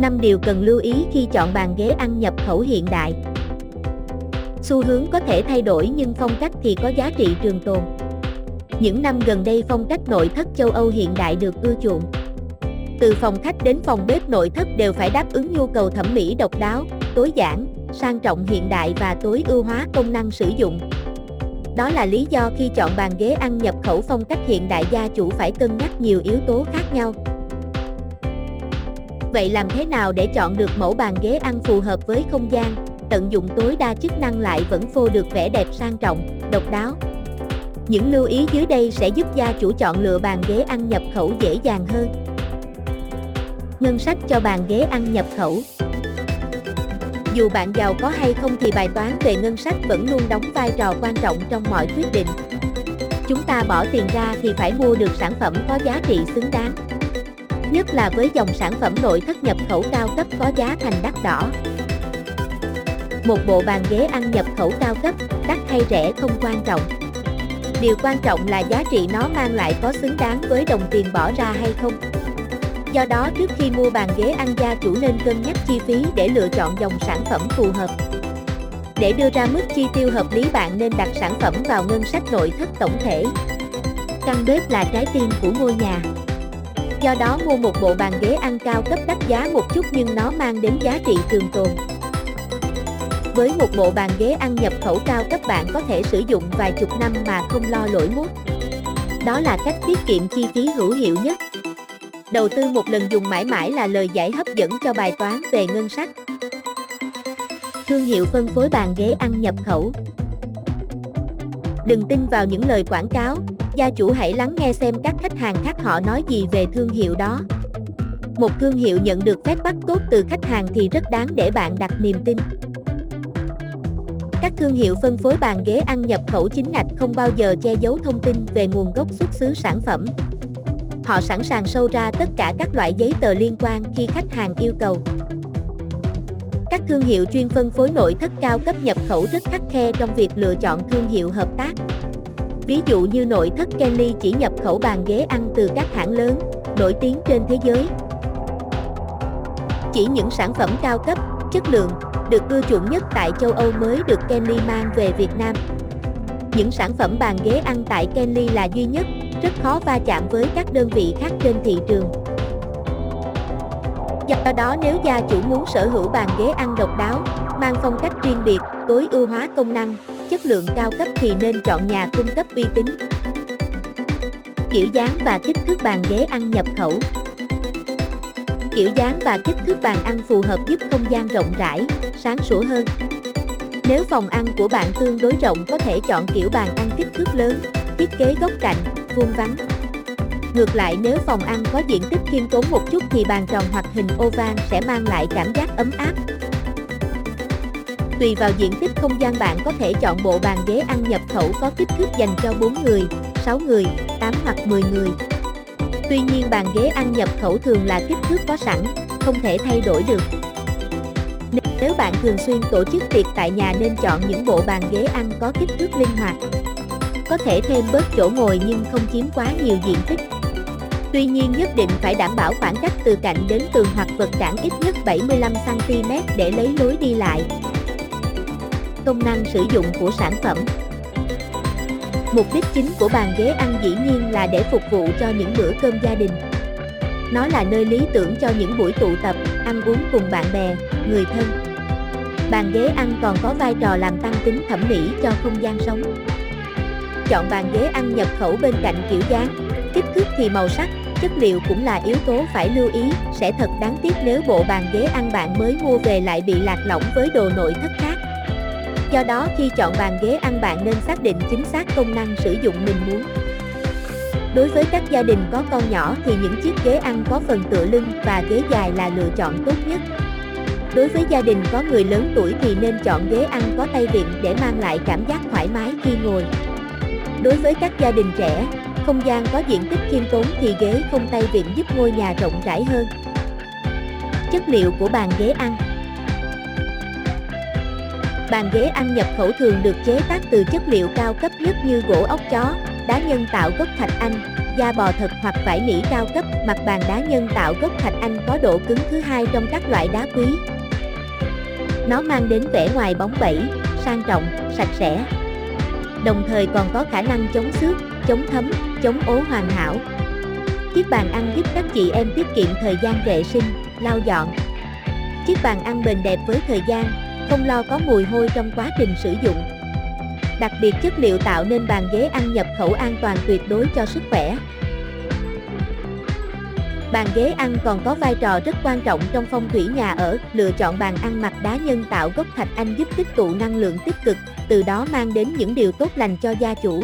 5 điều cần lưu ý khi chọn bàn ghế ăn nhập khẩu hiện đại. Xu hướng có thể thay đổi nhưng phong cách thì có giá trị trường tồn. Những năm gần đây phong cách nội thất châu Âu hiện đại được ưa chuộng. Từ phòng khách đến phòng bếp nội thất đều phải đáp ứng nhu cầu thẩm mỹ độc đáo, tối giản, sang trọng hiện đại và tối ưu hóa công năng sử dụng. Đó là lý do khi chọn bàn ghế ăn nhập khẩu phong cách hiện đại gia chủ phải cân nhắc nhiều yếu tố khác nhau. Vậy làm thế nào để chọn được mẫu bàn ghế ăn phù hợp với không gian, tận dụng tối đa chức năng lại vẫn phô được vẻ đẹp sang trọng, độc đáo? Những lưu ý dưới đây sẽ giúp gia chủ chọn lựa bàn ghế ăn nhập khẩu dễ dàng hơn. Ngân sách cho bàn ghế ăn nhập khẩu Dù bạn giàu có hay không thì bài toán về ngân sách vẫn luôn đóng vai trò quan trọng trong mọi quyết định. Chúng ta bỏ tiền ra thì phải mua được sản phẩm có giá trị xứng đáng. Nhất là với dòng sản phẩm nội thất nhập khẩu cao cấp có giá thành đắt đỏ. Một bộ bàn ghế ăn nhập khẩu cao cấp, đắt hay rẻ không quan trọng. Điều quan trọng là giá trị nó mang lại có xứng đáng với đồng tiền bỏ ra hay không. Do đó trước khi mua bàn ghế ăn gia chủ nên cân nhắc chi phí để lựa chọn dòng sản phẩm phù hợp. Để đưa ra mức chi tiêu hợp lý bạn nên đặt sản phẩm vào ngân sách nội thất tổng thể. Căn bếp là trái tim của ngôi nhà. Do đó mua một bộ bàn ghế ăn cao cấp đắt giá một chút nhưng nó mang đến giá trị trường tồn. Với một bộ bàn ghế ăn nhập khẩu cao cấp bạn có thể sử dụng vài chục năm mà không lo lỗi mút. Đó là cách tiết kiệm chi phí hữu hiệu nhất. Đầu tư một lần dùng mãi mãi là lời giải hấp dẫn cho bài toán về ngân sách. Thương hiệu phân phối bàn ghế ăn nhập khẩu Đừng tin vào những lời quảng cáo, gia chủ hãy lắng nghe xem các khách hàng khác họ nói gì về thương hiệu đó. Một thương hiệu nhận được phép bắt tốt từ khách hàng thì rất đáng để bạn đặt niềm tin. Các thương hiệu phân phối bàn ghế ăn nhập khẩu chính ngạch không bao giờ che giấu thông tin về nguồn gốc xuất xứ sản phẩm. Họ sẵn sàng sâu ra tất cả các loại giấy tờ liên quan khi khách hàng yêu cầu. Các thương hiệu chuyên phân phối nội thất cao cấp nhập khẩu rất khắc khe trong việc lựa chọn thương hiệu hợp tác. Ví dụ như nội thất Kenly chỉ nhập khẩu bàn ghế ăn từ các hãng lớn, nổi tiếng trên thế giới. Chỉ những sản phẩm cao cấp, chất lượng, được ưa chuộng nhất tại châu Âu mới được Kenly mang về Việt Nam. Những sản phẩm bàn ghế ăn tại Kenly là duy nhất, rất khó va chạm với các đơn vị khác trên thị trường. Do đó nếu gia chủ muốn sở hữu bàn ghế ăn độc đáo, mang phong cách riêng biệt, tối ưu hóa công năng, chất lượng cao cấp thì nên chọn nhà cung cấp uy tín. Kiểu dáng và kích thước bàn ghế ăn nhập khẩu Kiểu dáng và kích thước bàn ăn phù hợp giúp không gian rộng rãi, sáng sủa hơn. Nếu phòng ăn của bạn tương đối rộng có thể chọn kiểu bàn ăn kích thước lớn, thiết kế góc cạnh, vuông vắn. Ngược lại nếu phòng ăn có diện tích khiêm tốn một chút thì bàn tròn hoặc hình oval sẽ mang lại cảm giác ấm áp. Tùy vào diện tích không gian bạn có thể chọn bộ bàn ghế ăn nhập khẩu có kích thước dành cho 4 người, 6 người, 8 hoặc 10 người. Tuy nhiên bàn ghế ăn nhập khẩu thường là kích thước có sẵn, không thể thay đổi được. Nếu bạn thường xuyên tổ chức tiệc tại nhà nên chọn những bộ bàn ghế ăn có kích thước linh hoạt. Có thể thêm bớt chỗ ngồi nhưng không chiếm quá nhiều diện tích. Tuy nhiên nhất định phải đảm bảo khoảng cách từ cạnh đến tường hoặc vật cản ít nhất 75cm để lấy lối đi lại. Công năng sử dụng của sản phẩm Mục đích chính của bàn ghế ăn dĩ nhiên là để phục vụ cho những bữa cơm gia đình. Nó là nơi lý tưởng cho những buổi tụ tập, ăn uống cùng bạn bè, người thân. Bàn ghế ăn còn có vai trò làm tăng tính thẩm mỹ cho không gian sống. Chọn bàn ghế ăn nhập khẩu bên cạnh kiểu dáng, kích thước thì màu sắc, chất liệu cũng là yếu tố phải lưu ý, sẽ thật đáng tiếc nếu bộ bàn ghế ăn bạn mới mua về lại bị lạc lõng với đồ nội thất khác. Do đó khi chọn bàn ghế ăn bạn nên xác định chính xác công năng sử dụng mình muốn. Đối với các gia đình có con nhỏ thì những chiếc ghế ăn có phần tựa lưng và ghế dài là lựa chọn tốt nhất. Đối với gia đình có người lớn tuổi thì nên chọn ghế ăn có tay vịn để mang lại cảm giác thoải mái khi ngồi. Đối với các gia đình trẻ, không gian có diện tích khiêm tốn thì ghế không tay vịn giúp ngôi nhà rộng rãi hơn. Chất liệu của bàn ghế ăn Bàn ghế ăn nhập khẩu thường được chế tác từ chất liệu cao cấp nhất như gỗ ốc chó, đá nhân tạo gốc thạch anh, da bò thật hoặc vải nỉ cao cấp, mặt bàn đá nhân tạo gốc thạch anh có độ cứng thứ hai trong các loại đá quý. Nó mang đến vẻ ngoài bóng bẩy, sang trọng, sạch sẽ. Đồng thời còn có khả năng chống xước, chống thấm, chống ố hoàn hảo. Chiếc bàn ăn giúp các chị em tiết kiệm thời gian vệ sinh, lau dọn. Chiếc bàn ăn bền đẹp với thời gian, không lo có mùi hôi trong quá trình sử dụng. Đặc biệt chất liệu tạo nên bàn ghế ăn nhập khẩu an toàn tuyệt đối cho sức khỏe. Bàn ghế ăn còn có vai trò rất quan trọng trong phong thủy nhà ở, lựa chọn bàn ăn mặt đá nhân tạo gốc thạch anh giúp tích tụ năng lượng tích cực, từ đó mang đến những điều tốt lành cho gia chủ.